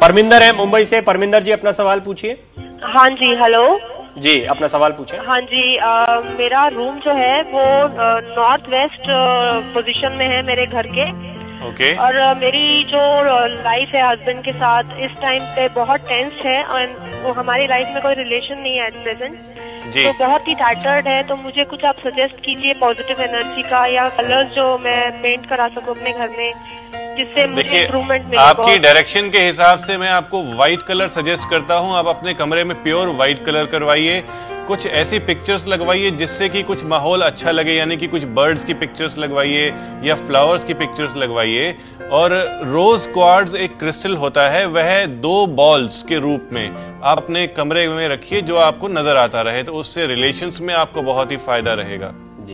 परमिंदर है मुंबई से। परमिंदर जी अपना सवाल पूछिए। हाँ जी हेलो जी अपना सवाल पूछे हाँ जी आ, मेरा रूम जो है वो नॉर्थ वेस्ट पोजीशन में है मेरे घर के। Okay okay. और आ, मेरी जो लाइफ है हस्बैंड के साथ इस टाइम पे बहुत टेंस है और वो हमारी लाइफ में कोई रिलेशन नहीं है एट प्रेजेंट जी। तो बहुत ही टाइटर्ड है तो मुझे कुछ आप सजेस्ट कीजिए पॉजिटिव एनर्जी का या कलर्स जो मैं पेंट करा सकूँ अपने घर में। जिससे मुझे देखिए इम्प्रूवमेंट आपकी डायरेक्शन के हिसाब से मैं आपको व्हाइट कलर सजेस्ट करता हूँ। आप अपने कमरे में प्योर व्हाइट कलर करवाइए। कुछ ऐसी पिक्चर्स लगवाइए जिससे कि कुछ माहौल अच्छा लगे यानी कि कुछ बर्ड्स की पिक्चर्स लगवाइए या फ्लावर्स की पिक्चर्स लगवाइए। और रोज क्वार्ट्ज एक क्रिस्टल होता है वह दो बॉल्स के रूप में आप अपने कमरे में रखिए जो आपको नज़र आता रहे तो उससे रिलेशंस में आपको बहुत ही फ़ायदा रहेगा।